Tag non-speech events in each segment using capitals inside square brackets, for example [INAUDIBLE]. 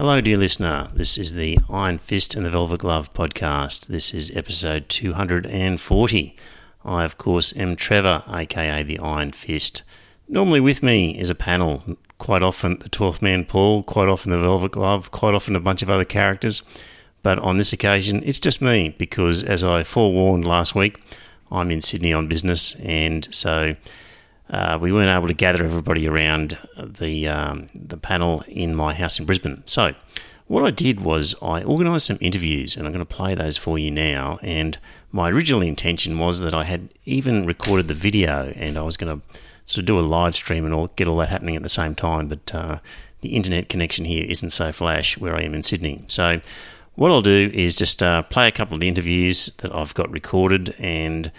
Hello, dear listener. This is the Iron Fist and the Velvet Glove podcast. This is episode 240. I, of course, am Trevor, aka the Iron Fist. Normally with me is a panel, quite often the 12th man Paul, quite often the Velvet Glove, quite often a bunch of other characters. But on this occasion, it's just me because, as I forewarned last week, I'm in Sydney on business, and so uh, we weren't able to gather everybody around the um, the panel in my house in Brisbane. So what I did was I organised some interviews, and I'm going to play those for you now. And my original intention was that I had even recorded the video, and I was going to sort of do a live stream and all, get all that happening at the same time. But uh, the internet connection here isn't so flash where I am in Sydney. So what I'll do is just uh, play a couple of the interviews that I've got recorded and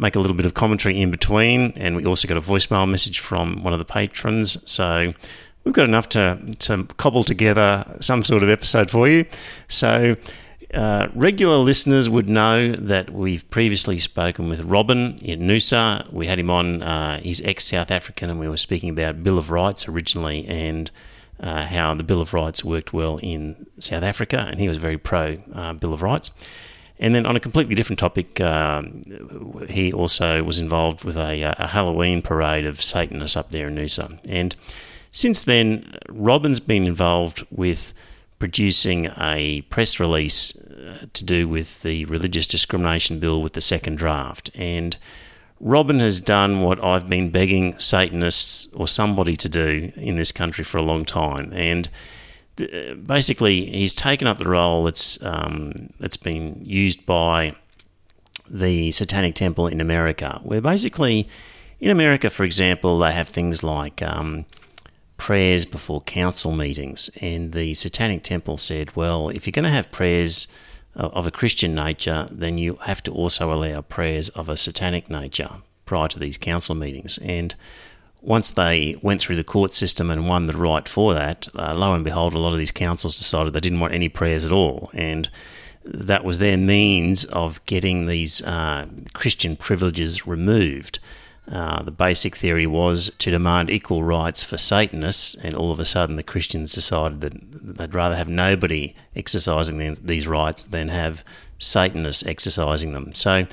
make a little bit of commentary in between. And we also got a voicemail message from one of the patrons. So we've got enough to, to cobble together some sort of episode for you. So, uh, regular listeners would know that we've previously spoken with Robin in Noosa. We had him on, uh, he's ex South African, and we were speaking about Bill of Rights originally and uh, how the Bill of Rights worked well in South Africa, and he was very pro uh, Bill of Rights. And then on a completely different topic, um, he also was involved with a, a, Halloween parade of Satanists up there in Noosa. And since then, Robin's been involved with producing a press release uh, to do with the religious discrimination bill with the second draft. And Robin has done what I've been begging Satanists or somebody to do in this country for a long time. And basically he's taken up the role that's um, that's been used by the Satanic Temple in America, where basically in America, for example, they have things like um, prayers before council meetings, and the Satanic Temple said, well, if you're going to have prayers of a Christian nature, then you have to also allow prayers of a satanic nature prior to these council meetings, and once they went through the court system and won the right for that, uh, lo and behold, a lot of these councils decided they didn't want any prayers at all. And that was their means of getting these uh, Christian privileges removed. Uh, the basic theory was to demand equal rights for Satanists, and all of a sudden the Christians decided that they'd rather have nobody exercising them, these rights than have Satanists exercising them. So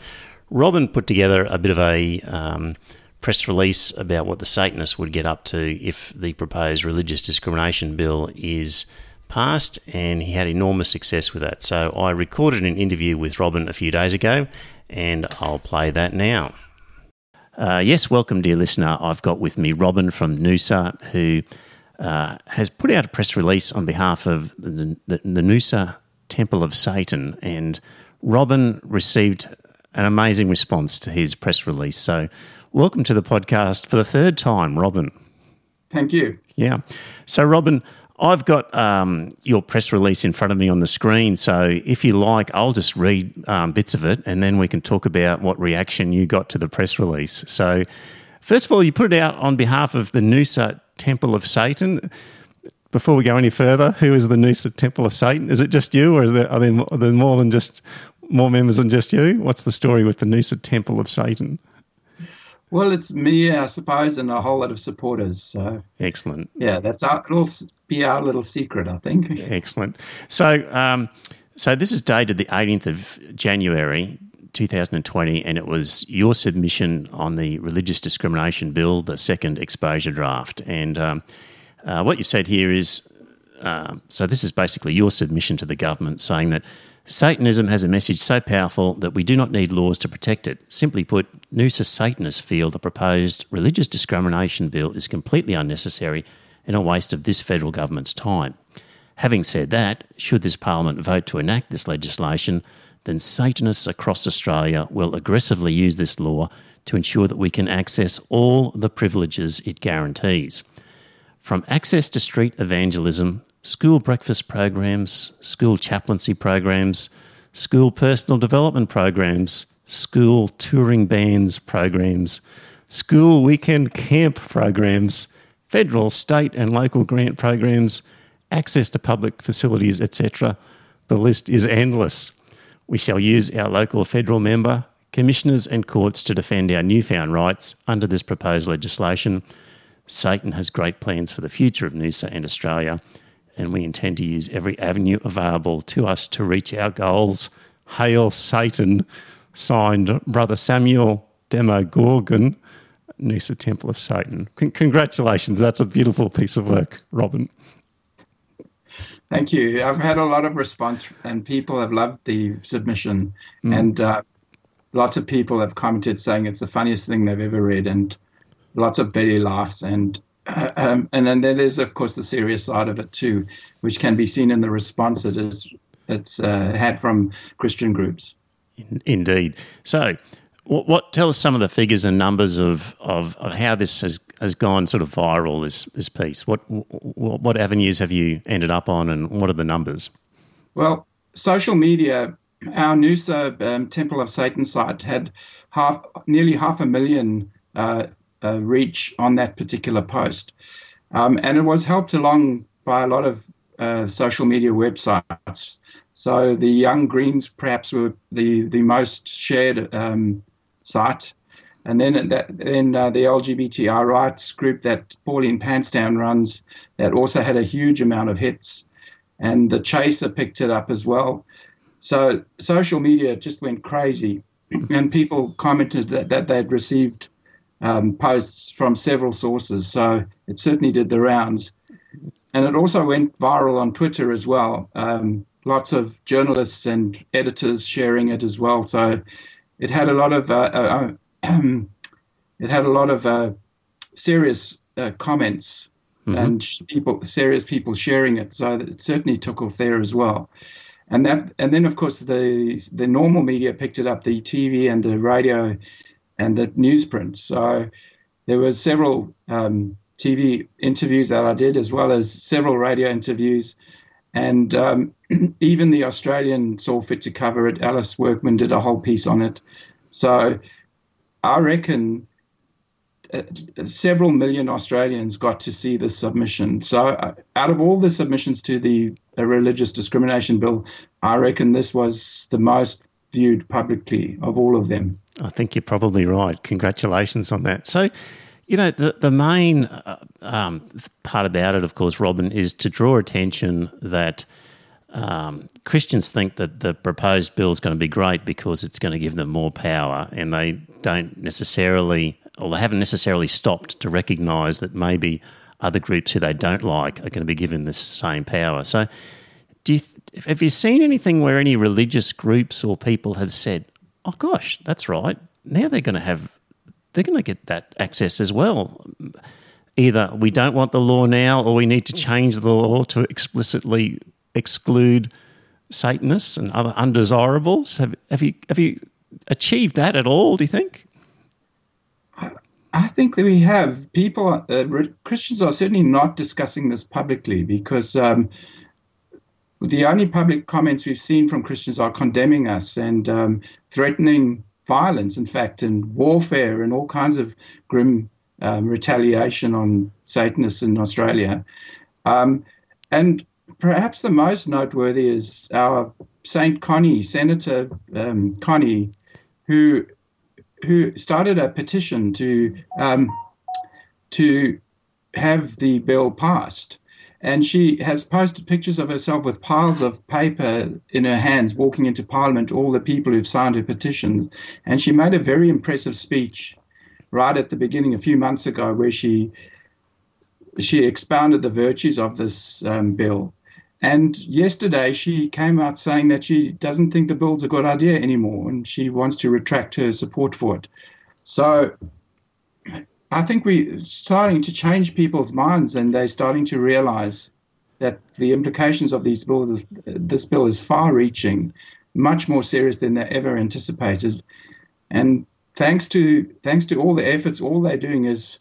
Robin put together a bit of a um, press release about what the Satanists would get up to if the proposed religious discrimination bill is passed, and he had enormous success with that. So I recorded an interview with Robin a few days ago, and I'll play that now. Uh, yes, welcome, dear listener. I've got with me Robin from Noosa, who uh, has put out a press release on behalf of the, the, the Noosa Temple of Satan, and Robin received an amazing response to his press release. So Welcome to the podcast for the third time, Robin. Thank you. Yeah. So, Robin, I've got um, your press release in front of me on the screen. So, if you like, I'll just read um, bits of it and then we can talk about what reaction you got to the press release. So, first of all, you put it out on behalf of the Noosa Temple of Satan. Before we go any further, who is the Noosa Temple of Satan? Is it just you, or is there, are, there, are there more than just more members than just you? What's the story with the Noosa Temple of Satan? Well, it's me, I suppose, and a whole lot of supporters. So excellent. Yeah, that's our it'll be our little secret, I think. [LAUGHS] Excellent. So, um, so this is dated the 18th of January. 2020, and it was your submission on the religious discrimination bill, the second exposure draft. And um, uh, what you've said here is uh, so this is basically your submission to the government saying that Satanism has a message so powerful that we do not need laws to protect it. Simply put, Noosa Satanists feel the proposed religious discrimination bill is completely unnecessary and a waste of this federal government's time. Having said that, should this parliament vote to enact this legislation, then Satanists across Australia will aggressively use this law to ensure that we can access all the privileges it guarantees. From access to street evangelism school breakfast programs, school chaplaincy programs, school personal development programs, school touring bands programs, school weekend camp programs, federal, state, and local grant programs, access to public facilities, etc. The list is endless. We shall use our local federal member, commissioners, and courts to defend our newfound rights under this proposed legislation. Satan has great plans for the future of Noosa and Australia, and we intend to use every avenue available to us to reach our goals. Hail Satan, signed Brother Samuel Demogorgon, Noosa Temple of Satan. C- congratulations, that's a beautiful piece of work, Robin. Thank you. I've had a lot of response, and people have loved the submission, mm. and uh, lots of people have commented saying it's the funniest thing they've ever read, and lots of belly laughs, and um, and then there's of course the serious side of it too, which can be seen in the response that is it's uh, had from Christian groups. Indeed. So, what, what, tell us some of the figures and numbers of, of, of, how this has, has gone sort of viral this this piece. What, what what avenues have you ended up on, and what are the numbers? Well, social media. Our Noosa um, Temple of Satan site had half nearly half a million uh, uh, reach on that particular post, um, and it was helped along by a lot of uh, social media websites. So the Young Greens perhaps were the the most shared um, site. And then that, then uh, the LGBTI rights group that Pauline Pantsdown runs that also had a huge amount of hits, and the Chaser picked it up as well. So social media just went crazy, [CLEARS THROAT] and people commented that, that they'd received um, posts from several sources. So it certainly did the rounds, and it also went viral on Twitter as well. Um, lots of journalists and editors sharing it as well. So it had a lot of uh, uh, [CLEARS THROAT] it had a lot of uh, serious uh, comments mm-hmm. and people serious people sharing it. So it certainly took off there as well. And that and then of course the the normal media picked it up, the TV and the radio and the newsprint. So there were several um, TV interviews that I did, as well as several radio interviews. And um, [CLEARS THROAT] even the Australian saw fit to cover it. Alice Workman did a whole piece on it. So I reckon uh, several million Australians got to see the submission. So uh, out of all the submissions to the religious discrimination bill, I reckon this was the most viewed publicly of all of them. I think you're probably right. Congratulations on that. So, you know, the the main uh, um, part about it, of course, Robin, is to draw attention that um, Christians think that the proposed bill is going to be great because it's going to give them more power, and they don't necessarily, or they haven't necessarily stopped to recognise that maybe other groups who they don't like are going to be given this same power. So, do you, have you seen anything where any religious groups or people have said, "Oh gosh, that's right. Now they're going to have, they're going to get that access as well." Either we don't want the law now, or we need to change the law to explicitly exclude Satanists and other undesirables? Have, have you have you achieved that at all? Do you think? I think that we have. People, uh, Christians are certainly not discussing this publicly because um, the only public comments we've seen from Christians are condemning us and um, threatening violence, in fact, and warfare and all kinds of grim um, retaliation on Satanists in Australia. Um, and perhaps the most noteworthy is our Saint Connie, Senator um, Connie, who who started a petition to um, to have the bill passed. And she has posted pictures of herself with piles of paper in her hands walking into Parliament, all the people who've signed her petition. And she made a very impressive speech right at the beginning, a few months ago, where she she expounded the virtues of this um, bill. And yesterday she came out saying that she doesn't think the bill's a good idea anymore and she wants to retract her support for it. So I think we're starting to change people's minds and they're starting to realize that the implications of these bills, this bill is far reaching, much more serious than they ever anticipated. And thanks to thanks to all the efforts, all they're doing is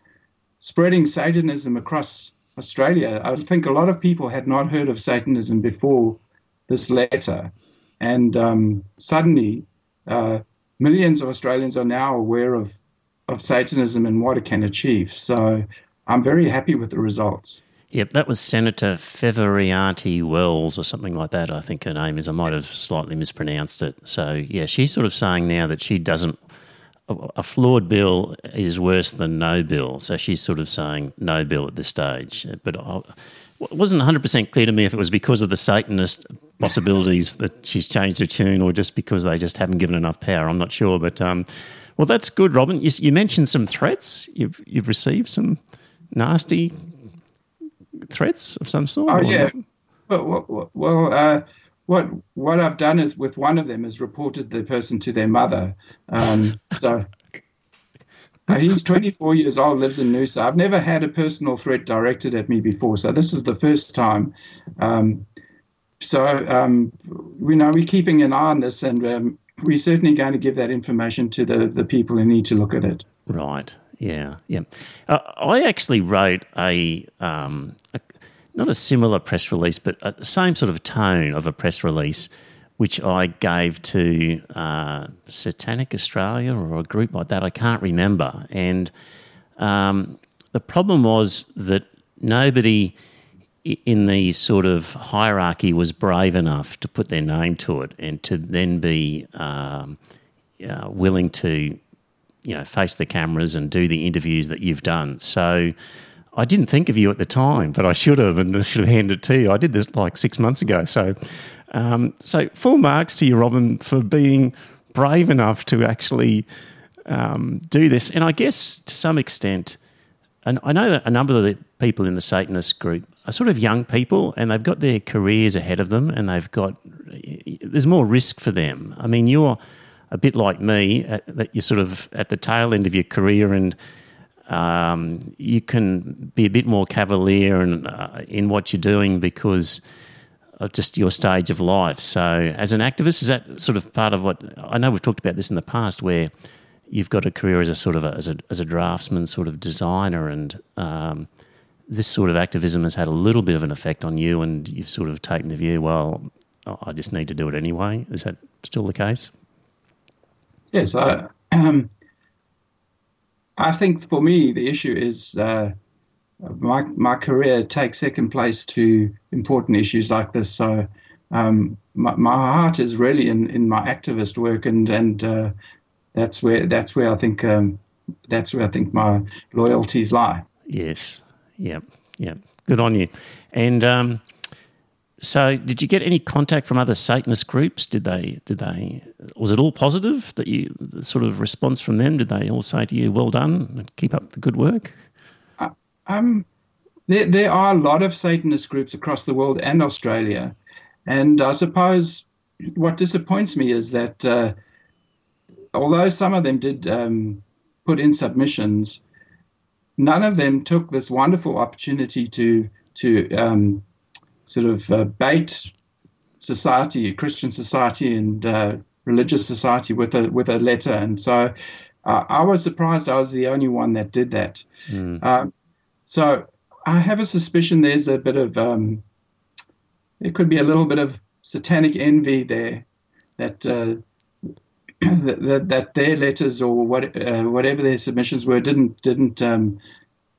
spreading Satanism across Australia. I think a lot of people had not heard of Satanism before this letter. and um, suddenly uh, millions of Australians are now aware of of Satanism and what it can achieve. So I'm very happy with the results. Yep, that was Senator Feveriati Wells or something like that. I think her name is. I might have slightly mispronounced it. So yeah, she's sort of saying now that she doesn't. A flawed bill is worse than no bill. So she's sort of saying no bill at this stage. But I, it wasn't 100% clear to me if it was because of the Satanist possibilities that she's changed her tune or just because they just haven't given enough power. I'm not sure. But um, well, that's good, Robin. You, you mentioned some threats. You've, you've received some nasty threats of some sort? Oh yeah. Well, well uh, what what I've done is with one of them is reported the person to their mother. Um, so [LAUGHS] uh, he's 24 years old, lives in Noosa. I've never had a personal threat directed at me before, so this is the first time. Um, so um, we know we're keeping an eye on this, and um, we're certainly going to give that information to the the people who need to look at it. Right. Yeah, yeah. Uh, I actually wrote a, um, a, not a similar press release, but the same sort of tone of a press release, which I gave to uh, Satanic Australia or a group like that. I can't remember. And um, the problem was that nobody in the sort of hierarchy was brave enough to put their name to it and to then be um, uh, willing to you know face the cameras and do the interviews that you've done. So I didn't think of you at the time, but I should have, and I should have handed it to you. I did this like six months ago. So, um, so full marks to you, Robin, for being brave enough to actually um, do this. And I guess to some extent, and I know that a number of the people in the Satanist group are sort of young people, and they've got their careers ahead of them, and they've got there's more risk for them. I mean, you're a bit like me, uh, that you're sort of at the tail end of your career and um, you can be a bit more cavalier and uh, in what you're doing because of just your stage of life. So, as an activist, is that sort of part of what I know we've talked about this in the past, where you've got a career as a sort of a, as a as a draftsman, sort of designer, and um, this sort of activism has had a little bit of an effect on you, and you've sort of taken the view, well, I just need to do it anyway. Is that still the case? Yes, I, um, I think for me the issue is uh, my my career takes second place to important issues like this. So um, my, my heart is really in, in my activist work, and and uh, that's where that's where I think um, that's where I think my loyalties lie. Yes. Yep. yeah. Good on you. And um, so, did you get any contact from other Satanist groups? Did they? Did they? Was it all positive? That you the sort of response from them? Did they all say to you, "Well done, keep up the good work"? Uh, um, there there are a lot of Satanist groups across the world and Australia, and I suppose what disappoints me is that uh, although some of them did um, put in submissions, none of them took this wonderful opportunity to to um, sort of uh, bait society, Christian society, and uh, religious society with a with a letter. And so uh, I was surprised I was the only one that did that. Mm. so I have a suspicion there's a bit of um, there could be a little bit of satanic envy there that. That, that, their letters or what, uh, whatever their submissions were didn't didn't um,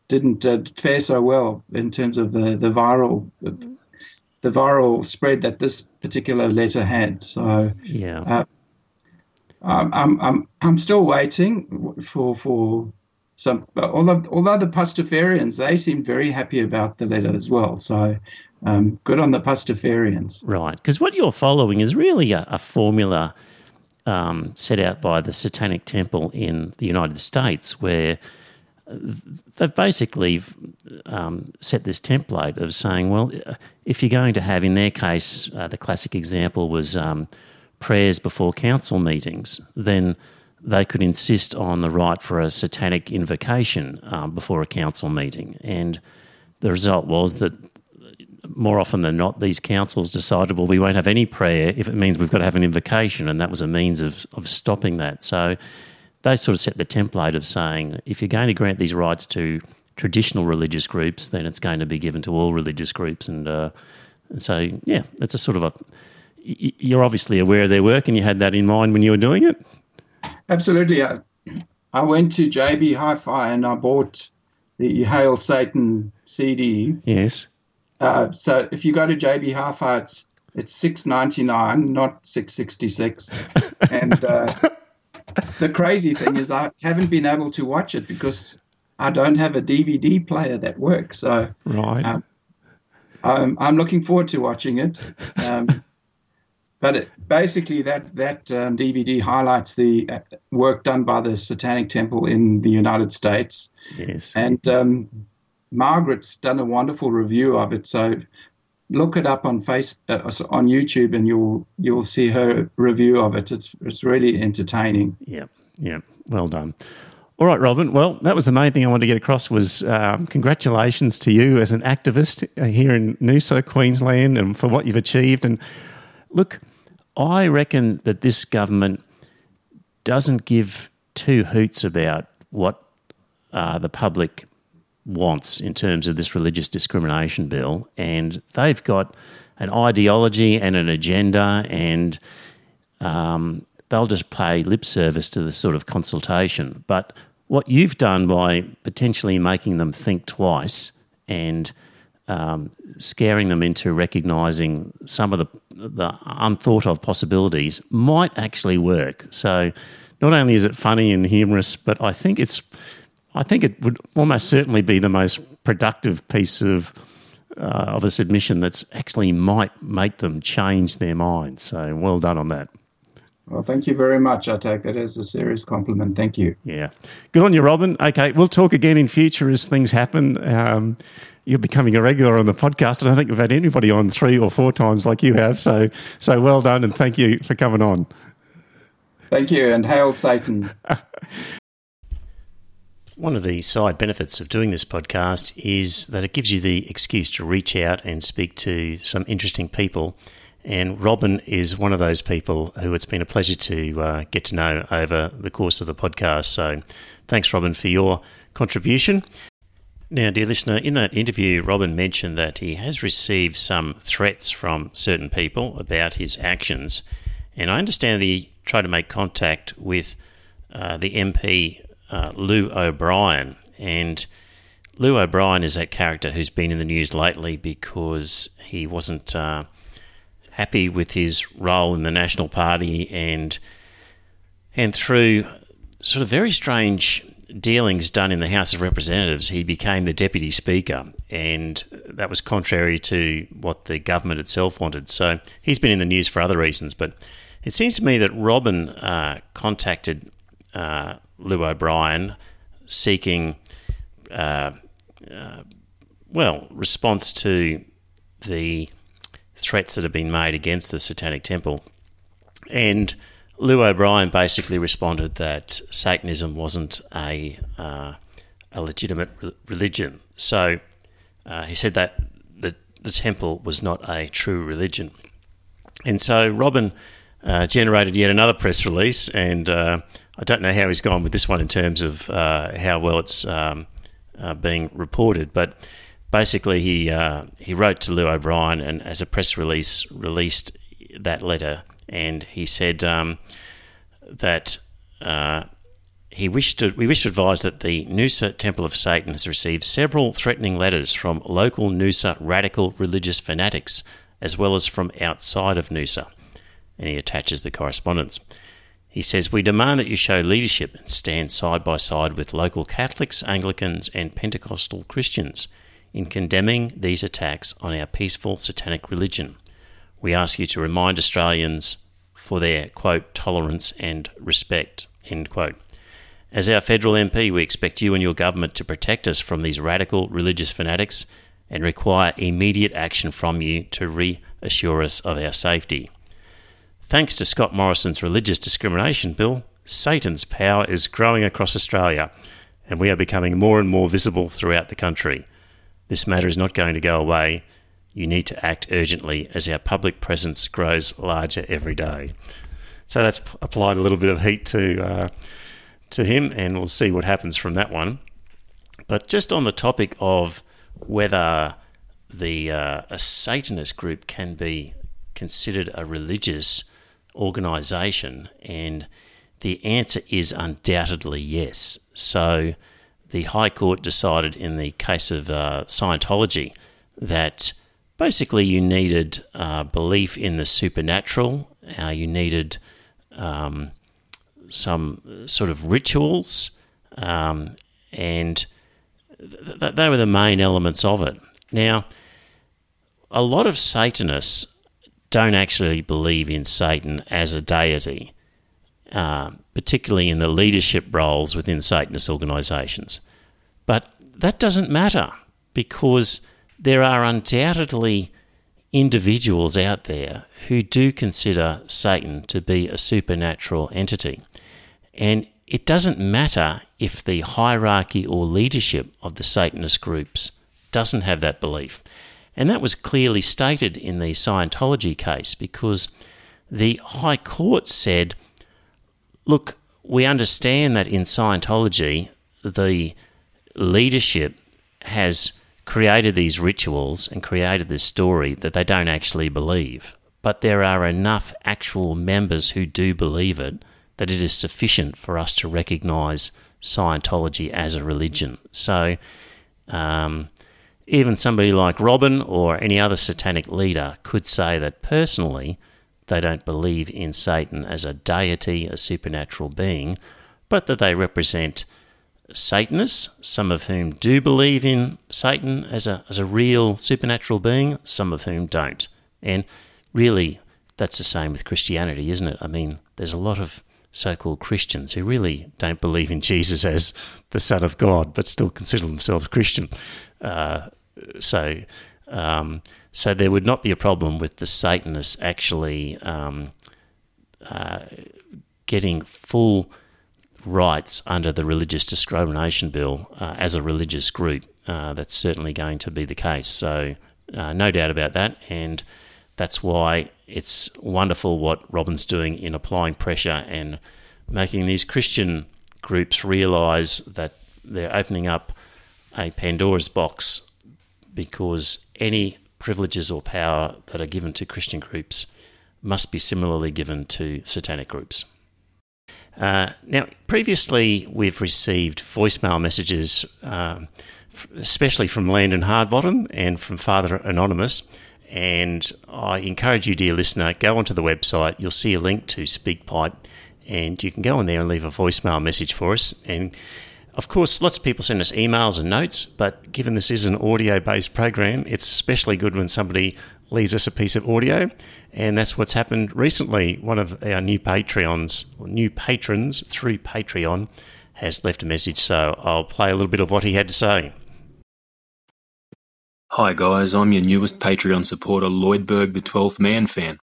didn't uh, fare so well in terms of the the viral the viral spread that this particular letter had. So yeah, uh, I'm I'm I'm still waiting for for some. Although although the Pastafarians they seem very happy about the letter as well. So. Um, good on the Pastafarians. Right, because what you're following is really a, a formula um, set out by the Satanic Temple in the United States, where they've basically um, set this template of saying, well, if you're going to have, in their case, uh, the classic example was um, prayers before council meetings, then they could insist on the right for a satanic invocation um, before a council meeting. And the result was that more often than not, these councils decided, well, we won't have any prayer if it means we've got to have an invocation. And that was a means of, of stopping that. So they sort of set the template of saying if you're going to grant these rights to traditional religious groups, then it's going to be given to all religious groups, and, uh, and so yeah, it's a sort of a you're obviously aware of their work and you had that in mind when you were doing it? Absolutely. I, I went to JB Hi Fi and I bought the Hail Satan CD. Yes. Uh, so if you go to JB Hi-Fi, it's it's six ninety nine, not six sixty six. and uh, [LAUGHS] the crazy thing is, I haven't been able to watch it because I don't have a DVD player that works. So right, um, I'm, I'm looking forward to watching it. Um, but it, basically, that that um, DVD highlights the uh, work done by the Satanic Temple in the United States. Yes, and um, Margaret's done a wonderful review of it. So look it up on face uh, on YouTube, and you'll you'll see her review of it. It's it's really entertaining. Yeah, yeah, well done. All right, Robin. Well, that was the main thing I wanted to get across. Was um, congratulations to you as an activist uh, here in Noosa, Queensland, and for what you've achieved. And look, I reckon that this government doesn't give two hoots about what uh, the public wants in terms of this religious discrimination bill, and they've got an ideology and an agenda, and um, they'll just pay lip service to the sort of consultation. But what you've done by potentially making them think twice and um, scaring them into recognizing some of the, the unthought of possibilities might actually work. So, not only is it funny and humorous, but I think it's I think it would almost certainly be the most productive piece of uh, of a submission that's actually might make them change their mind. So well done on that. Well, thank you very much. I take it as a serious compliment. Thank you. Yeah. Good on you, Robin. Okay, we'll talk again in future as things happen. Um, you're becoming a regular on the podcast. and I think we've had anybody on three or four times like you have. So, so well done, and thank you for coming on. Thank you, and hail Satan. [LAUGHS] One of the side benefits of doing this podcast is that it gives you the excuse to reach out and speak to some interesting people. And Robin is one of those people who it's been a pleasure to uh, get to know over the course of the podcast. So thanks, Robin, for your contribution. Now, dear listener, in that interview, Robin mentioned that he has received some threats from certain people about his actions. And I understand that he tried to make contact with uh, the MP uh, Llew O'Brien. And Llew O'Brien is that character who's been in the news lately because he wasn't uh, happy with his role in the National Party and and through sort of very strange dealings done in the House of Representatives, he became the deputy speaker, and that was contrary to what the government itself wanted. So he's been in the news for other reasons, but it seems to me that Robin uh, contacted uh, Llew O'Brien seeking, uh, uh, well, response to the threats that have been made against the Satanic Temple. And Llew O'Brien basically responded that Satanism wasn't a, uh, a legitimate re- religion. So uh, he said that the, the temple was not a true religion. And so Robin uh, generated yet another press release and uh, I don't know how he's gone with this one in terms of uh, how well it's um, uh, being reported, but basically he uh, he wrote to Llew O'Brien and as a press release released that letter, and he said um, that uh, he wished to we wish to advise that the Noosa Temple of Satan has received several threatening letters from local Noosa radical religious fanatics, as well as from outside of Noosa, and he attaches the correspondence. He says, We demand that you show leadership and stand side by side with local Catholics, Anglicans, and Pentecostal Christians in condemning these attacks on our peaceful satanic religion. We ask you to remind Australians for their, quote, tolerance and respect, end quote. As our federal MP, we expect you and your government to protect us from these radical religious fanatics and require immediate action from you to reassure us of our safety. Thanks to Scott Morrison's religious discrimination bill, Satan's power is growing across Australia, and we are becoming more and more visible throughout the country. This matter is not going to go away. You need to act urgently as our public presence grows larger every day. So that's applied a little bit of heat to uh, to him, and we'll see what happens from that one. But just on the topic of whether the uh, a Satanist group can be considered a religious organization? And the answer is undoubtedly yes. So the High Court decided in the case of uh, Scientology that basically you needed uh, belief in the supernatural, uh, you needed um, some sort of rituals, um, and th- th- they were the main elements of it. Now, a lot of Satanists don't actually believe in Satan as a deity, uh, particularly in the leadership roles within Satanist organisations. But that doesn't matter because there are undoubtedly individuals out there who do consider Satan to be a supernatural entity. And it doesn't matter if the hierarchy or leadership of the Satanist groups doesn't have that belief. And that was clearly stated in the Scientology case because the High Court said, look, we understand that in Scientology, the leadership has created these rituals and created this story that they don't actually believe. But there are enough actual members who do believe it that it is sufficient for us to recognize Scientology as a religion. So, um, even somebody like Robin or any other satanic leader could say that personally they don't believe in Satan as a deity, a supernatural being, but that they represent Satanists, some of whom do believe in Satan as a, as a real supernatural being, some of whom don't. And really, that's the same with Christianity, isn't it? I mean, there's a lot of so called Christians who really don't believe in [LAUGHS] Jesus as the Son of God, but still consider themselves Christian. Uh, so, um, so there would not be a problem with the Satanists actually um, uh, getting full rights under the Religious Discrimination Bill uh, as a religious group. Uh, that's certainly going to be the case. So, uh, no doubt about that. And that's why it's wonderful what Robin's doing in applying pressure and making these Christian groups realize that they're opening up a Pandora's box because any privileges or power that are given to Christian groups must be similarly given to satanic groups. Uh, now, previously we've received voicemail messages, um, especially from Landon Hardbottom and from Father Anonymous. And I encourage you, dear listener, go onto the website. You'll see a link to SpeakPipe, and you can go on there and leave a voicemail message for us. And of course, lots of people send us emails and notes, but given this is an audio based program, it's especially good when somebody leaves us a piece of audio. And that's what's happened recently. One of our new Patreons, new patrons through Patreon, has left a message. So I'll play a little bit of what he had to say. Hi guys, I'm your newest Patreon supporter, Lloydberg, the 12th Man fan.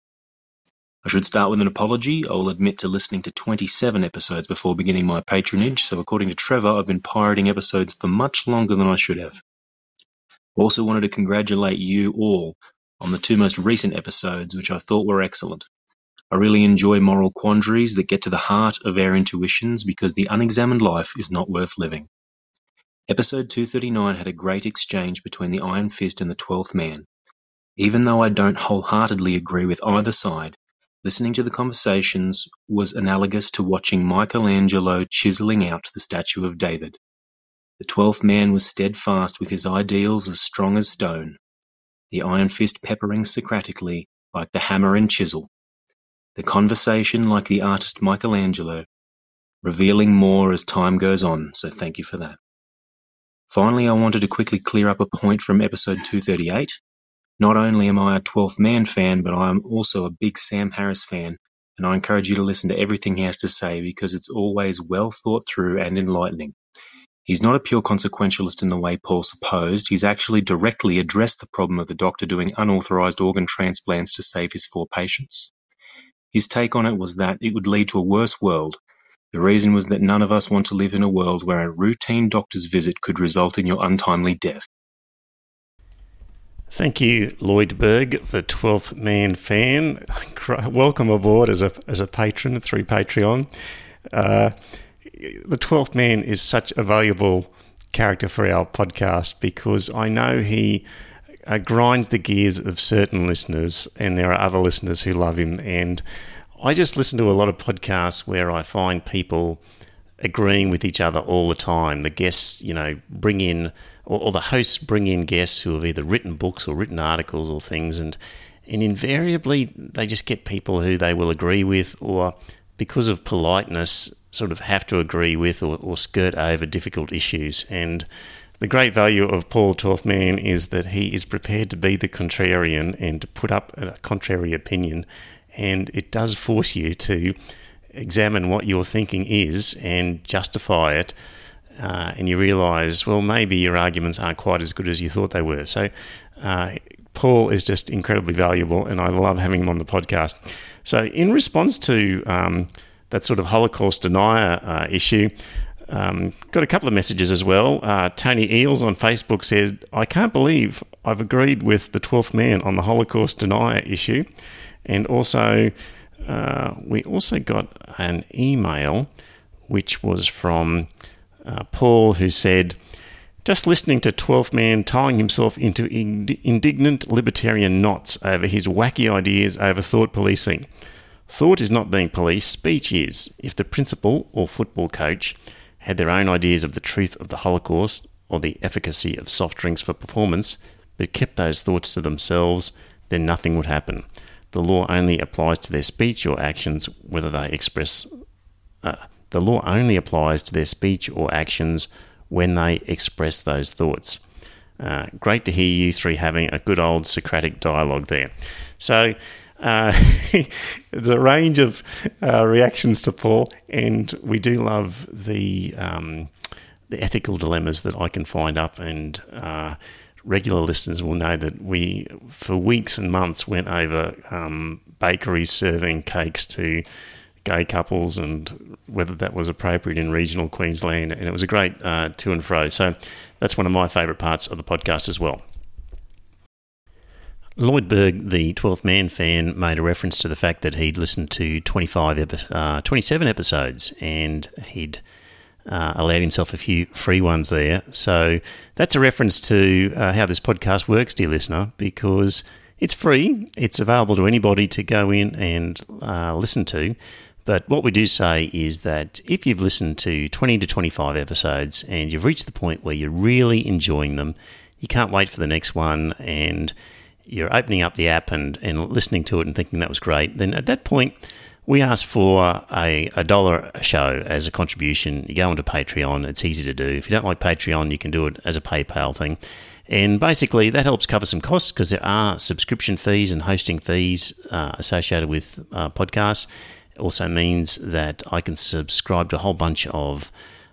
I should start with an apology. I will admit to listening to 27 episodes before beginning my patronage, so according to Trevor, I've been pirating episodes for much longer than I should have. Also wanted to congratulate you all on the two most recent episodes, which I thought were excellent. I really enjoy moral quandaries that get to the heart of our intuitions because the unexamined life is not worth living. Episode 239 had a great exchange between the Iron Fist and the Twelfth Man. Even though I don't wholeheartedly agree with either side, listening to the conversations was analogous to watching Michelangelo chiseling out the statue of David. The Twelfth Man was steadfast with his ideals as strong as stone, the iron fist peppering Socratically like the hammer and chisel, the conversation like the artist Michelangelo, revealing more as time goes on, so thank you for that. Finally, I wanted to quickly clear up a point from episode 238. Not only am I a 12th Man fan, but I am also a big Sam Harris fan, and I encourage you to listen to everything he has to say because it's always well thought through and enlightening. He's not a pure consequentialist in the way Paul supposed, he's actually directly addressed the problem of the doctor doing unauthorized organ transplants to save his four patients. His take on it was that it would lead to a worse world. The reason was that none of us want to live in a world where a routine doctor's visit could result in your untimely death. Thank you, Lloyd Berg, the 12th man fan. [LAUGHS] Welcome aboard as a, as a patron through Patreon. Uh, the Twelfth Man is such a valuable character for our podcast because I know he uh, grinds the gears of certain listeners, and there are other listeners who love him. And I just listen to a lot of podcasts where I find people agreeing with each other all the time. The guests, you know, bring in, or, or the hosts bring in guests who have either written books or written articles or things, and and invariably they just get people who they will agree with, or because of politeness, sort of have to agree with or, or skirt over difficult issues. And the great value of Paul Twelfth Man is that he is prepared to be the contrarian and to put up a contrary opinion, and it does force you to examine what your thinking is and justify it. Uh, and you realise, well, maybe your arguments aren't quite as good as you thought they were. So, uh, Paul is just incredibly valuable, and I love having him on the podcast. So, in response to um, that sort of Holocaust denier uh, issue, um, got a couple of messages as well. Uh, Tony Eels on Facebook said, I can't believe I've agreed with the 12th man on the Holocaust denier issue. And also, uh, we also got an email which was from uh, Paul who said, just listening to 12th Man tying himself into indignant libertarian knots over his wacky ideas over thought policing. Thought is not being policed, speech is. If the principal or football coach had their own ideas of the truth of the Holocaust or the efficacy of soft drinks for performance, but kept those thoughts to themselves, then nothing would happen. The law only applies to their speech or actions, whether they express. Uh, the law only applies to their speech or actions when they express those thoughts. Uh, great to hear you three having a good old Socratic dialogue there. So, uh, [LAUGHS] there's a range of uh, reactions to Paul, and we do love the um, the ethical dilemmas that I can find up. And uh, regular listeners will know that we, for weeks and months, went over um, bakeries serving cakes to gay couples and whether that was appropriate in regional Queensland. And it was a great uh, to and fro. So that's one of my favourite parts of the podcast as well. Lloyd Berg, the 12th Man fan, made a reference to the fact that he'd listened to 25 uh, 27 episodes and he'd uh, allowed himself a few free ones there. So that's a reference to uh, how this podcast works, dear listener, because it's free. It's available to anybody to go in and uh, listen to. But what we do say is that if you've listened to 20 to 25 episodes and you've reached the point where you're really enjoying them, you can't wait for the next one and you're opening up the app and, and listening to it and thinking that was great, then at that point, we ask for a, a dollar a show as a contribution. You go onto Patreon, it's easy to do. If you don't like Patreon, you can do it as a PayPal thing. And basically, that helps cover some costs because there are subscription fees and hosting fees uh, associated with uh, podcasts. Also means that I can subscribe to a whole bunch of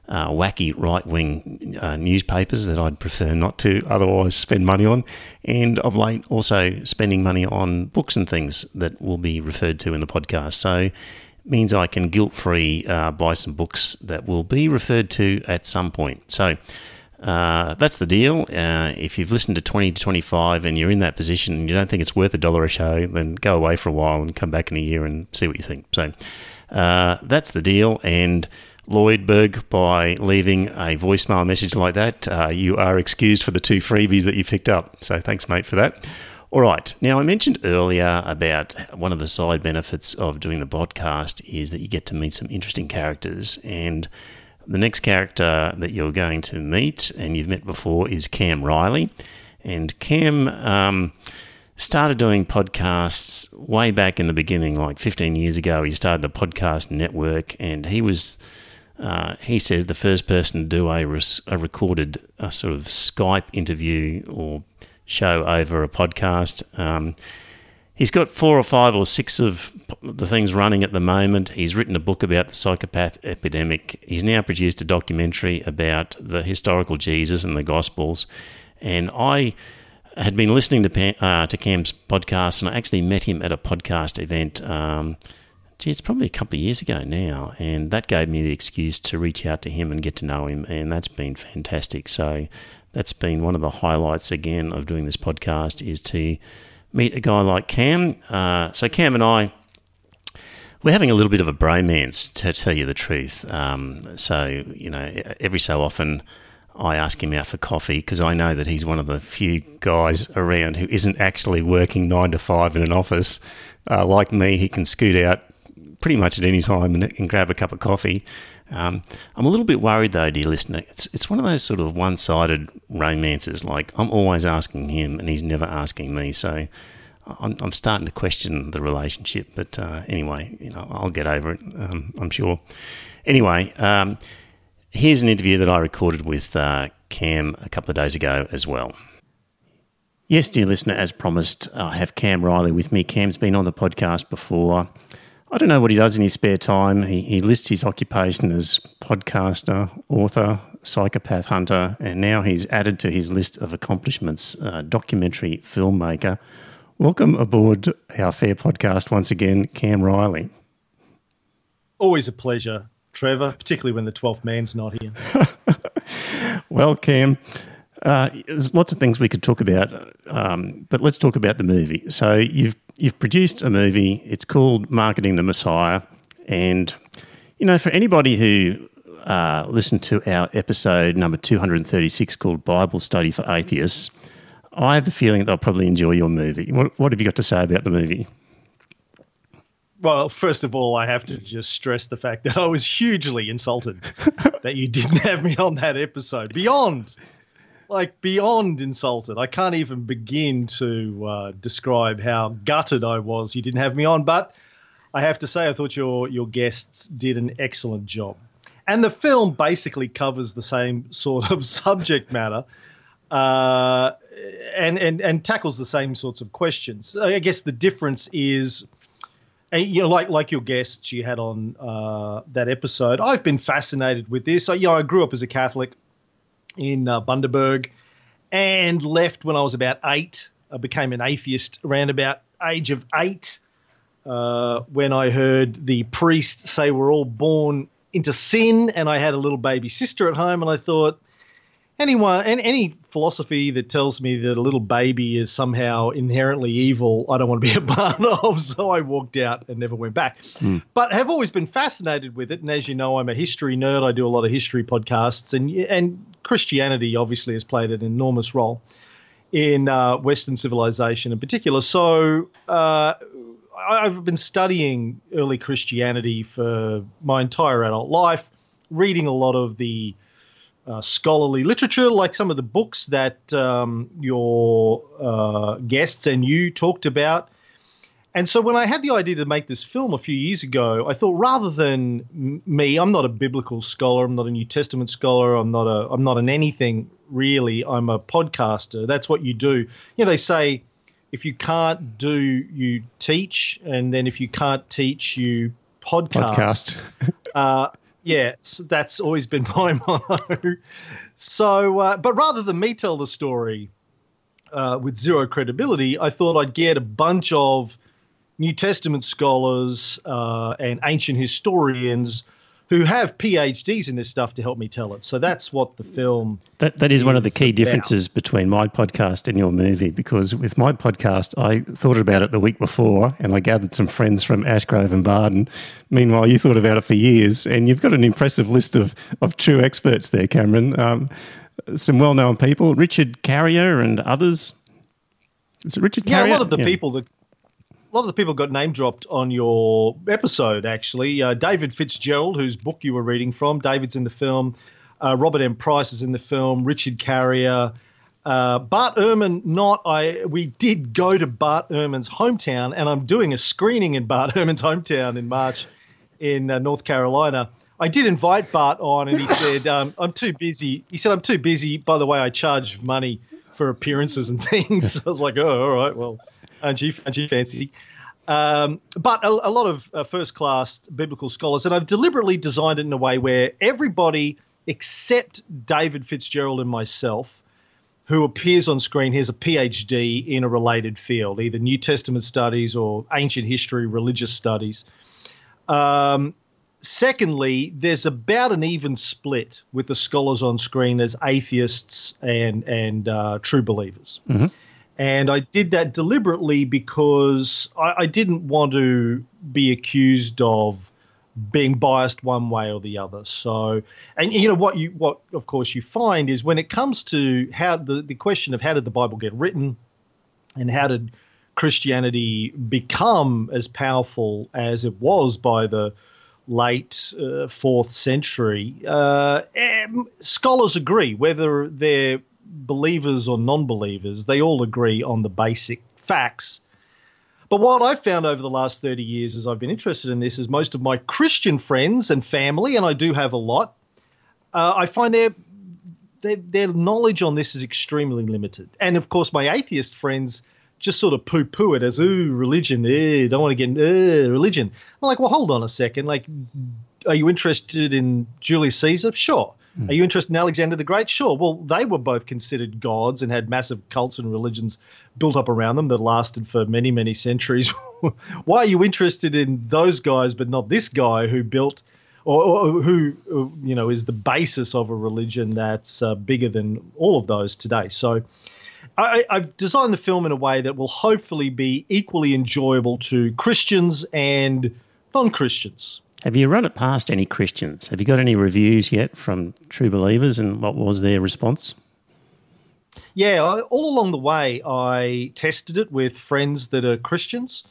uh, wacky right wing uh, newspapers that I'd prefer not to otherwise spend money on, and of late also spending money on books and things that will be referred to in the podcast. So means I can guilt free uh, buy some books that will be referred to at some point. So uh, that's the deal. Uh, if you've listened to 20 to 25 and you're in that position and you don't think it's worth a dollar a show, then go away for a while and come back in a year and see what you think. So uh, that's the deal. And Lloydberg by leaving a voicemail message like that. Uh, you are excused for the two freebies that you picked up. So thanks, mate, for that. All right. Now, I mentioned earlier about one of the side benefits of doing the podcast is that you get to meet some interesting characters. And the next character that you're going to meet and you've met before is Cam Riley. And Cam um, started doing podcasts way back in the beginning, like 15 years ago. He started the podcast network and he was uh, he says the first person to do a, res- a recorded a sort of Skype interview or show over a podcast. Um, he's got four or five or six of the things running at the moment. He's written a book about the psychopath epidemic. He's now produced a documentary about the historical Jesus and the Gospels. And I had been listening to uh, to Cam's podcast, and I actually met him at a podcast event. Um, gee, it's probably a couple of years ago now, and that gave me the excuse to reach out to him and get to know him, and that's been fantastic. So that's been one of the highlights again of doing this podcast is to meet a guy like Cam. Uh, so Cam and I. We're having a little bit of a bromance, to tell you the truth. Um, so, you know, every so often I ask him out for coffee because I know that he's one of the few guys around who isn't actually working nine to five in an office. Uh, like me, he can scoot out pretty much at any time and, and grab a cup of coffee. Um, I'm a little bit worried though, dear listener. It's it's one of those sort of one-sided romances. Like I'm always asking him, and he's never asking me. So I'm, I'm starting to question the relationship. But uh, anyway, you know, I'll get over it. Um, I'm sure. Anyway, um, here's an interview that I recorded with uh, Cam a couple of days ago as well. Yes, dear listener, as promised, I have Cam Reilly with me. Cam's been on the podcast before. I don't know what he does in his spare time. He, he lists his occupation as podcaster, author, psychopath hunter, and now he's added to his list of accomplishments uh, documentary filmmaker. Welcome aboard our fair podcast once again, Cam Reilly. Always a pleasure, Trevor, particularly when the 12th man's not here. [LAUGHS] well, Cam, uh, there's lots of things we could talk about, um, but let's talk about the movie. So you've you've produced a movie. It's called Marketing the Messiah, and you know, for anybody who uh, listened to our episode number 236 called Bible Study for Atheists, I have the feeling they'll probably enjoy your movie. What, what have you got to say about the movie? Well, first of all, I have to just stress the fact that I was hugely insulted [LAUGHS] that you didn't have me on that episode. Beyond like beyond insulted. I can't even begin to uh, describe how gutted I was. You didn't have me on, but I have to say I thought your your guests did an excellent job. And the film basically covers the same [LAUGHS] sort of subject matter, uh, and and and tackles the same sorts of questions. I guess the difference is. You know, like like your guests you had on uh, that episode, I've been fascinated with this. I, you know, I grew up as a Catholic in uh, Bundaberg and left when I was about eight. I became an atheist around about age of eight uh, when I heard the priest say we're all born into sin, and I had a little baby sister at home, and I thought, anyone and any philosophy that tells me that a little baby is somehow inherently evil i don't want to be a [LAUGHS] part of so i walked out and never went back mm. but have always been fascinated with it and as you know i'm a history nerd i do a lot of history podcasts and and christianity obviously has played an enormous role in uh, western civilization in particular so uh, I've been studying early Christianity for my entire adult life, reading a lot of the uh, scholarly literature, like some of the books that um, your uh, guests and you talked about. And so when I had the idea to make this film a few years ago, I thought rather than me, I'm not a biblical scholar, I'm not a New Testament scholar, I'm not a I'm not an anything really. I'm a podcaster. That's what you do. You know, they say if you can't do, you teach, and then if you can't teach, you podcast. podcast. [LAUGHS] uh, yeah, so that's always been [LAUGHS] my motto. So, uh, but rather than me tell the story uh, with zero credibility, I thought I'd get a bunch of New Testament scholars uh, and ancient historians who have PhDs in this stuff to help me tell it. So that's what the film. That that is, is one of the key about. differences between my podcast and your movie. Because with my podcast, I thought about it the week before, and I gathered some friends from Ashgrove and Bardon. Meanwhile, you thought about it for years, and you've got an impressive list of of true experts there, Cameron. Um, some well known people, Richard Carrier and others. Is it Richard Carrier? Yeah, a lot of the yeah. people that lot of the people got name dropped on your episode, actually. Uh, David Fitzgerald, whose book you were reading from, David's in the film. Uh, Robert M. Price is in the film. Richard Carrier. Uh, Bart Ehrman, not. I. We did go to Bart Ehrman's hometown, and I'm doing a screening in Bart [LAUGHS] Ehrman's hometown in March in uh, North Carolina. I did invite Bart on, and he [LAUGHS] said, um, I'm too busy. He said, I'm too busy. By the way, I charge money for appearances and [LAUGHS] things. I was like, oh, all right, well aren't you, aren't you fancy? Um, but a, a, lot of uh, first class biblical scholars, and I've deliberately designed it in a way where everybody except David Fitzgerald and myself, who appears on screen, has a PhD in a related field, either New Testament studies or ancient history, religious studies. Um, secondly, there's about an even split with the scholars on screen as atheists and and uh, true believers. Mm-hmm. And I did that deliberately because I, I, didn't want to be accused of being biased one way or the other. So, and you know what you what of course you find is when it comes to how the the question of how did the Bible get written, and how did Christianity become as powerful as it was by the late uh, fourth century, uh, scholars agree whether they're believers or non-believers. They all agree on the basic facts but what I've found over the last 30 years as I've been interested in this is most of my Christian friends and family, and I do have a lot, uh, I find their, their, their knowledge on this is extremely limited. And of course, my atheist friends just sort of poo poo it as, ooh, religion, eh, don't want to get, eh, religion. I'm like, well, hold on a second. Like, are you interested in Julius Caesar? Sure. Are you interested in Alexander the Great? Sure. Well, they were both considered gods and had massive cults and religions built up around them that lasted for many, many centuries. [LAUGHS] Why are you interested in those guys but not this guy who built or, or who you know is the basis of a religion that's uh, bigger than all of those today? So. I, have designed the film in a way that will hopefully be equally enjoyable to Christians and non Christians. Have you run it past any Christians? Have you got any reviews yet from true believers and what was their response? Yeah, I, all along the way, I tested it with friends that are Christians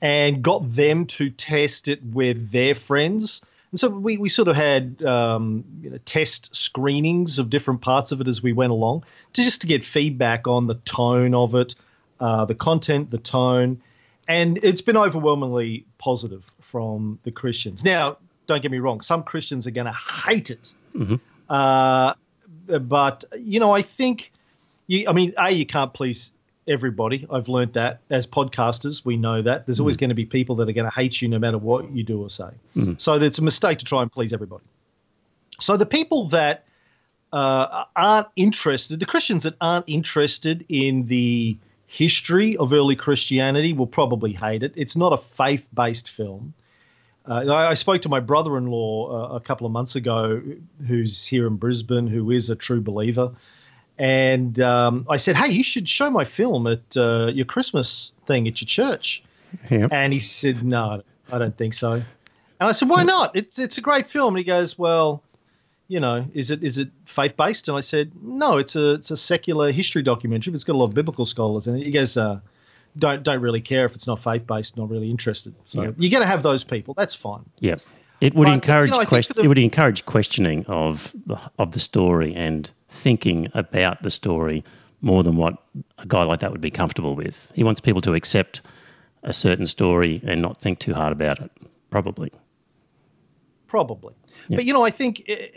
and got them to test it with their friends. And so we, we sort of had um, you know, test screenings of different parts of it as we went along, to just to get feedback on the tone of it, uh, the content, the tone, and it's been overwhelmingly positive from the Christians. Now, don't get me wrong; some Christians are going to hate it, mm-hmm. uh, but you know, I think, you, I mean, a you can't please everybody. I've learned that as podcasters, we know that there's always mm-hmm. going to be people that are going to hate you no matter what you do or say. Mm-hmm. So it's a mistake to try and please everybody. So the people that uh, aren't interested, the Christians that aren't interested in the history of early Christianity will probably hate it. It's not a faith based film. Uh, I, I, spoke to my brother in law uh, a couple of months ago, who's here in Brisbane, who is a true believer. And um, I said, Hey, you should show my film at uh, your Christmas thing at your church. Yep. And he said, No, I don't think so. And I said, Why not? It's, it's a great film. And he goes, Well, you know, is it is it faith based? And I said, no, it's a it's a secular history documentary. It's got a lot of biblical scholars in it. He goes, uh, don't don't really care if it's not faith based, not really interested. So yep. you're going to have those people. That's fine. Yeah, it would but, encourage you know. The, it would encourage questioning of the, of the story and thinking about the story more than what a guy like that would be comfortable with. He wants people to accept a certain story and not think too hard about it. Probably. Probably. Yep. But you know, I think eh,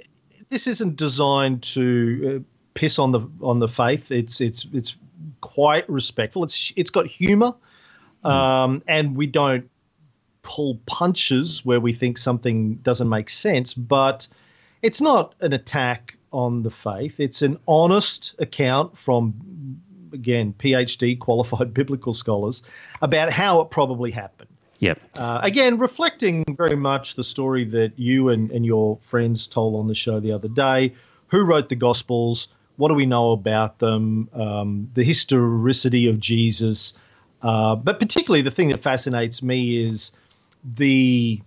this isn't designed to uh, piss on the on the faith. It's it's it's quite respectful. It's it's got humor, mm. um, and we don't pull punches where we think something doesn't make sense. But it's not an attack on the faith. It's an honest account from again PhD qualified [LAUGHS] biblical scholars about how it probably happened. Yep. Uh, again, reflecting very much the story that you and, and your friends told on the show the other day. Who wrote the Gospels? What do we know about them? Um, the historicity of Jesus. Uh, but particularly, the thing that fascinates me is the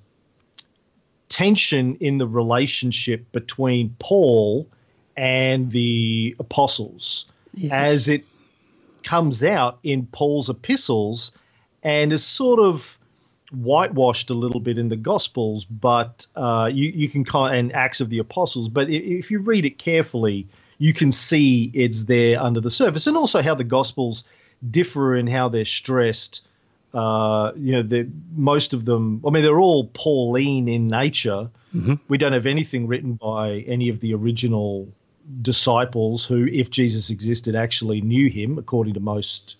tension in the relationship between Paul and the apostles yes. as it comes out in Paul's epistles and is sort of whitewashed a little bit in the Gospels, but uh, you you can kind and Acts of the Apostles. But if you read it carefully, you can see it's there under the surface, and also how the Gospels differ in how they're stressed. Uh, you know, most of them. I mean, they're all Pauline in nature. Mm-hmm. We don't have anything written by any of the original disciples who, if Jesus existed, actually knew him, according to most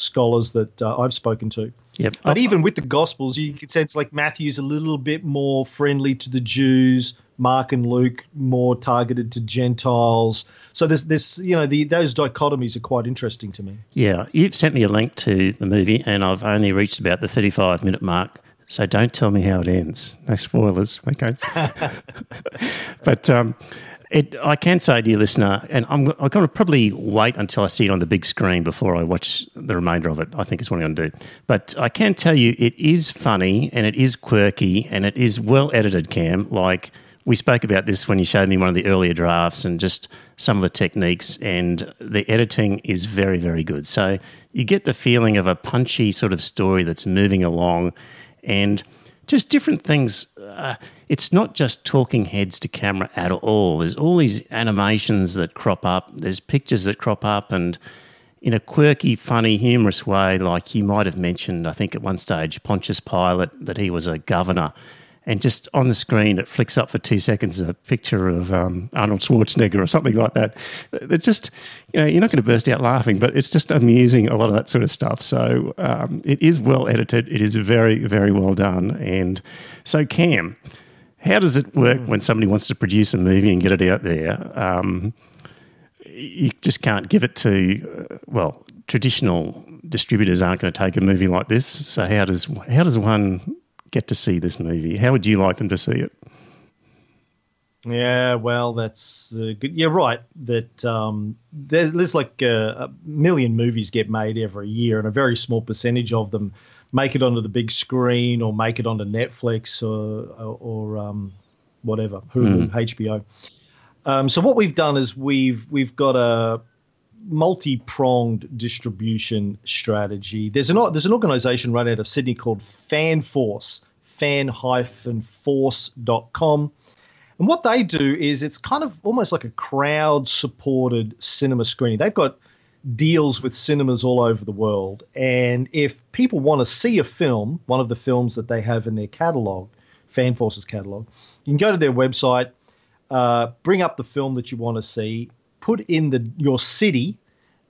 scholars that uh, I've spoken to. Yep. But oh. even with the Gospels, you can sense like Matthew's a little bit more friendly to the Jews. Mark and Luke more targeted to Gentiles. So there's this, you know, the those dichotomies are quite interesting to me. Yeah, you've sent me a link to the movie, and I've only reached about the 35 minute mark. So don't tell me how it ends. No spoilers, okay? [LAUGHS] but um, It, I can say, dear listener, and I'm, I'm going to probably wait until I see it on the big screen before I watch the remainder of it. I think is what I'm going to do. But I can tell you, it is funny and it is quirky and it is well edited. Cam, like we spoke about this when you showed me one of the earlier drafts and just some of the techniques, and the editing is very, very good. So you get the feeling of a punchy sort of story that's moving along, and just different things. Uh, it's not just talking heads to camera at all. There's all these animations that crop up, there's pictures that crop up, and in a quirky, funny, humorous way, like you might have mentioned, I think at one stage, Pontius Pilate, that he was a governor. And just on the screen, it flicks up for two seconds a picture of um, Arnold Schwarzenegger or something like that. It's just, you know, you're not going to burst out laughing, but it's just amusing, a lot of that sort of stuff. So um, it is well edited. It is very, very well done. And so, Cam, how does it work when somebody wants to produce a movie and get it out there? Um, you just can't give it to, uh, well, traditional distributors aren't going to take a movie like this. So how does how does one get to see this movie? How would you like them to see it? Yeah, well, that's uh, good. You're right that um, there's, there's, like uh, a million movies get made every year, and a very small percentage of them make it onto the big screen or make it onto Netflix or or, or um, whatever Hulu, mm. HBO. Um, so what we've done is we've we've got a multi-pronged distribution strategy. There's an there's an organization run out of Sydney called FanForce, fan-force.com. And what they do is it's kind of almost like a crowd-supported cinema screening. They've got deals with cinemas all over the world. And if people want to see a film, one of the films that they have in their catalog, FanForce's catalog, you can go to their website, uh, bring up the film that you want to see, put in the your city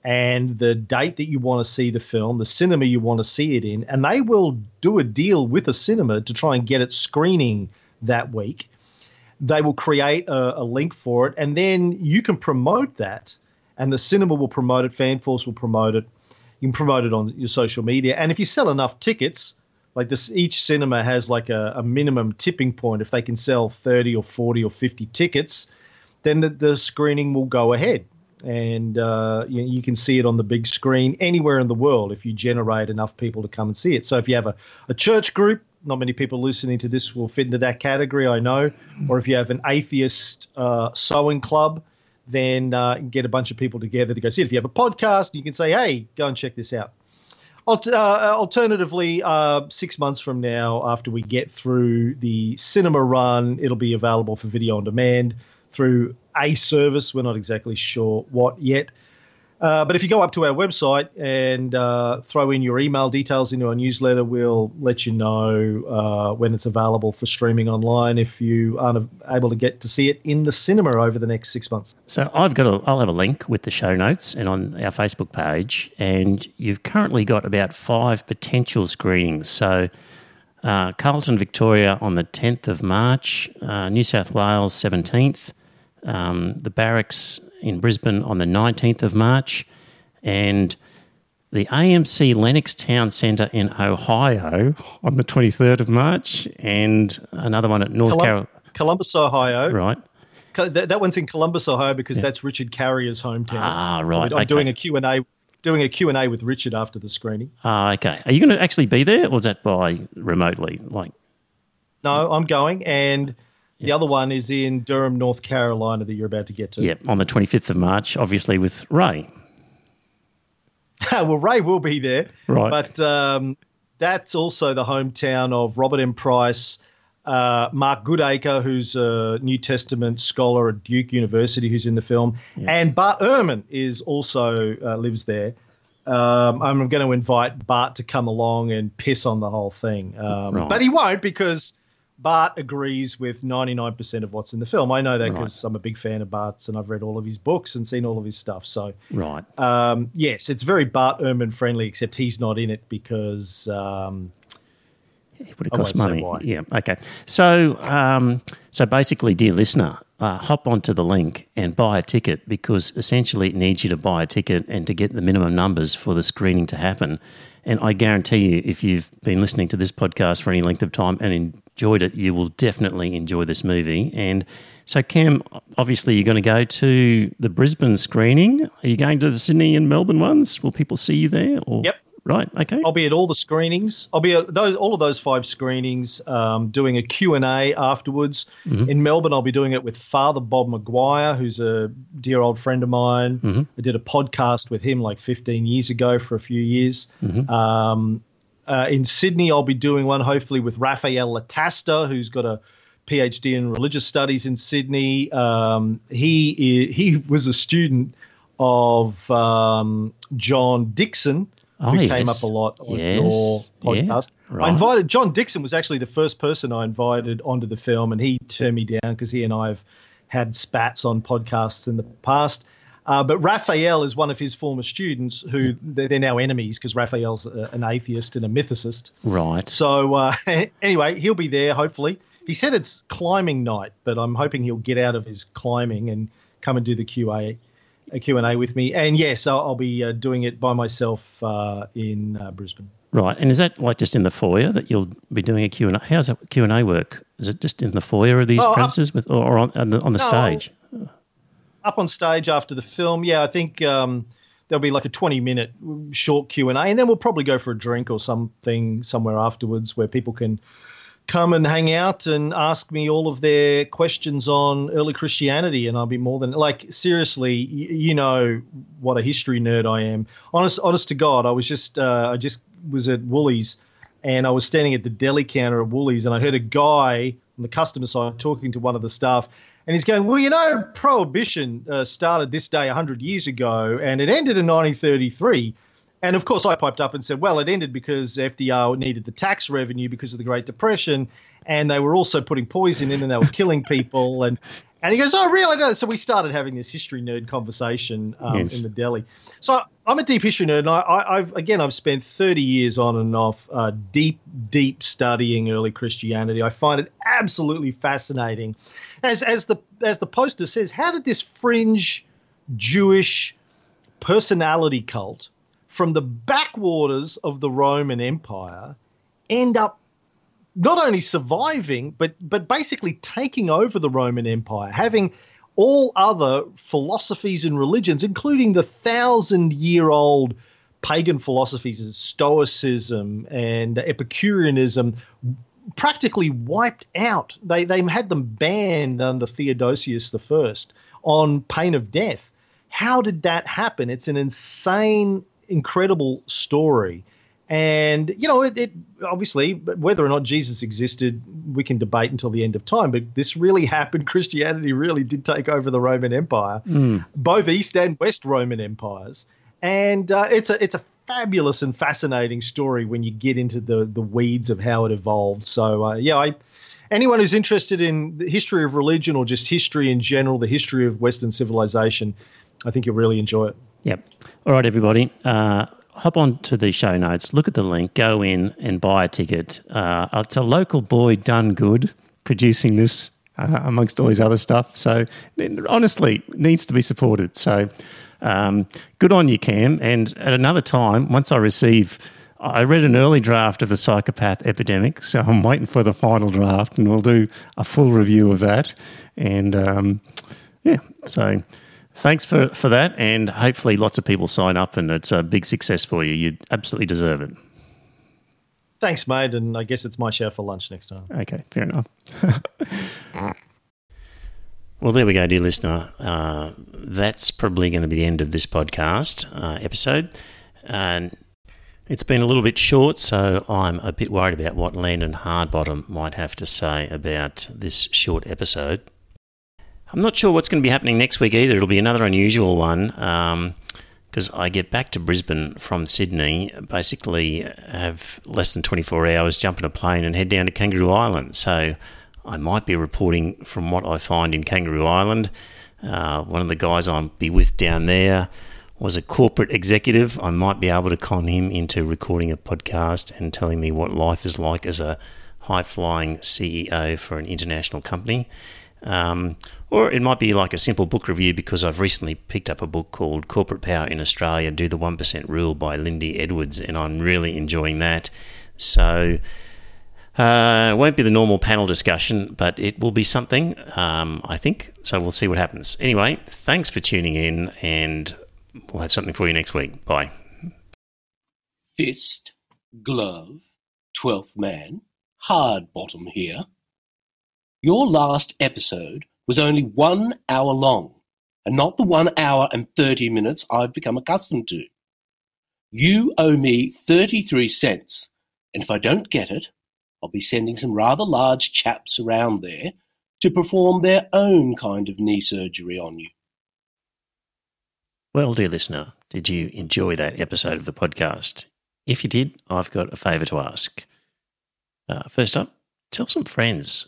and the date that you want to see the film, the cinema you want to see it in, and they will do a deal with a cinema to try and get it screening that week. They will create a, a link for it, and then you can promote that and the cinema will promote it, FanForce will promote it. You can promote it on your social media, and if you sell enough tickets, like this, each cinema has like a, a minimum tipping point. If they can sell thirty or forty or fifty tickets, then the, the screening will go ahead, and uh, you, you, can see it on the big screen anywhere in the world if you generate enough people to come and see it. So if you have a, a church group, not many people listening to this will fit into that category, I know. Or if you have an atheist uh, sewing club, then uh, get a bunch of people together to go see it. If you have a podcast, you can say, hey, go and check this out. Uh, alternatively, uh, six months from now, after we get through the cinema run, it'll be available for video on demand through a service. We're not exactly sure what yet. Uh, but if you go up to our website and uh, throw in your email details into our newsletter, we'll let you know uh, when it's available for streaming online if you aren't able to get to see it in the cinema over the next six months. So I've got a, I'll have a link with the show notes and on our Facebook page, and you've currently got about five potential screenings. So uh, Carlton, Victoria on the 10th of March, uh, New South Wales 17th, um, the Barracks in Brisbane on the 19th of March, and the AMC Lennox Town Centre in Ohio on the 23rd of March, and another one at North Colum- Carolina. Columbus, Ohio. Right. That, that one's in Columbus, Ohio, because yeah. that's Richard Carrier's hometown. Ah, right. I'm okay. doing a Q&A doing a Q&A with Richard after the screening. Ah, okay. Are you going to actually be there, or is that by remotely? Like, no, I'm going, and – the other one is in Durham, North Carolina, that you're about to get to. Yeah, on the 25th of March, obviously with Ray. [LAUGHS] well, Ray will be there. Right. But um, that's also the hometown of Robert M. Price, uh, Mark Goodacre, who's a New Testament scholar at Duke University, who's in the film, yeah. and Bart Ehrman is also uh, lives there. Um, I'm going to invite Bart to come along and piss on the whole thing, um, right. but he won't because Bart agrees with 99% of what's in the film. I know that because right. I'm a big fan of Bart's and I've read all of his books and seen all of his stuff. So, right. Um, yes, it's very Bart Ehrman friendly, except he's not in it because. Um, it would have cost money. Yeah. Okay. So, um, so basically, dear listener, uh, hop onto the link and buy a ticket because essentially it needs you to buy a ticket and to get the minimum numbers for the screening to happen. And I guarantee you, if you've been listening to this podcast for any length of time and enjoyed it, you will definitely enjoy this movie. And so, Cam, obviously, you're going to go to the Brisbane screening. Are you going to the Sydney and Melbourne ones? Will people see you there? Or? Yep. Right. Okay. I'll be at all the screenings. I'll be at those all of those five screenings, um, doing a Q and A afterwards. Mm-hmm. In Melbourne, I'll be doing it with Father Bob Maguire, who's a dear old friend of mine. Mm-hmm. I did a podcast with him like 15 years ago for a few years. Mm-hmm. Um, uh, in Sydney, I'll be doing one hopefully with Raphael Lataster, who's got a PhD in religious studies in Sydney. Um, he he was a student of um, John Dixon Oh, who yes. came up a lot on Yes. your Yeah, podcast. right. I invited John Dixon was actually the first person I invited onto the film, and he turned me down because he and I have had spats on podcasts in the past. Uh, but Raphael is one of his former students who they're, they're now enemies because Raphael's a, an atheist and a mythicist. Right. So uh, [LAUGHS] anyway, he'll be there hopefully. He said it's climbing night, but I'm hoping he'll get out of his climbing and come and do the QA, a Q&A with me. And yes, I'll, I'll be uh, doing it by myself uh, in uh, Brisbane. Right. And is that like just in the foyer that you'll be doing a Q&A? How's that Q&A work? Is it just in the foyer of these Oh, up- premises with, or on, on the, on the No, stage? Up on stage after the film, yeah, I think um, there'll be like a 20 minute short Q&A and then we'll probably go for a drink or something somewhere afterwards where people can come and hang out and ask me all of their questions on early Christianity, and I'll be more than like seriously. You know what a history nerd I am. Honest, honest to God, I was just uh, I just was at Woolies, and I was standing at the deli counter at Woolies, and I heard a guy on the customer side talking to one of the staff. And he's going, well, you know, prohibition uh, started this day 100 years ago, and it ended in 1933. And of course, I piped up and said, well, it ended because FDR needed the tax revenue because of the Great Depression. And they were also putting poison in and they were killing people. And, and he goes, oh, really? No. So we started having this history nerd conversation um, Yes. in the deli. So I'm a deep history nerd. And I, I, I've, again, I've spent 30 years on and off uh, deep, deep studying early Christianity. I find it absolutely fascinating. As, as, the, as the poster says, how did this fringe Jewish personality cult from the backwaters of the Roman Empire end up not only surviving but but basically taking over the Roman Empire, having all other philosophies and religions, including the thousand year old pagan philosophies of Stoicism and Epicureanism, practically wiped out. They they had them banned under Theodosius I on pain of death. How did that happen? It's an insane, incredible story. And you know, it, it obviously whether or not Jesus existed, we can debate until the end of time. But this really happened. [LAUGHS] Christianity really did take over the Roman Empire, both East and West Roman empires. And uh, it's a it's a fabulous and fascinating story when you get into the the weeds of how it evolved. So uh, yeah, I anyone who's interested in the history of religion or just history in general, the history of Western civilization, I think you'll really enjoy it. Yep. All right, everybody. Uh, hop on to the show notes, look at the link, go in and buy a ticket. Uh, it's a local boy done good producing this uh, amongst all his other stuff. So, honestly, needs to be supported. So, um, good on you, Cam. And at another time, once I receive. I read an early draft of the psychopath epidemic, so I'm waiting for the final draft, and we'll do a full review of that. And um, yeah, so thanks for, for that. And hopefully, lots of people sign up, and it's a big success for you. You absolutely deserve it. Thanks, mate, and I guess it's my share for lunch next time. Okay, fair enough. [LAUGHS] well, there we go, dear listener. Uh, that's probably going to be the end of this podcast uh, episode. And it's been a little bit short, so I'm a bit worried about what Landon Hardbottom might have to say about this short episode. I'm not sure what's going to be happening next week either. It'll be another unusual one because I get back to Brisbane from Sydney, basically have less than 24 hours, jump in a plane and head down to Kangaroo Island. So I might be reporting from what I find in Kangaroo Island. Uh, one of the guys I'll be with down there was a corporate executive. I might be able to con him into recording a podcast and telling me what life is like as a high flying CEO for an international company. Um, or it might be like a simple book review because I've recently picked up a book called Corporate Power in Australia Do the 1% Rule by Lindy Edwards, and I'm really enjoying that. So, uh, it won't be the normal panel discussion, but it will be something, um, I think. So, we'll see what happens. Anyway, thanks for tuning in, and we'll have something for you next week. Bye. Fist, glove, twelfth man, hard bottom here. Your last episode was only one hour long, and not the one hour and 30 minutes I've become accustomed to. You owe me 33 cents, and if I don't get it, I'll be sending some rather large chaps around there to perform their own kind of knee surgery on you. Well, dear listener, did you enjoy that episode of the podcast? If you did, I've got a favour to ask. Uh, first up, tell some friends.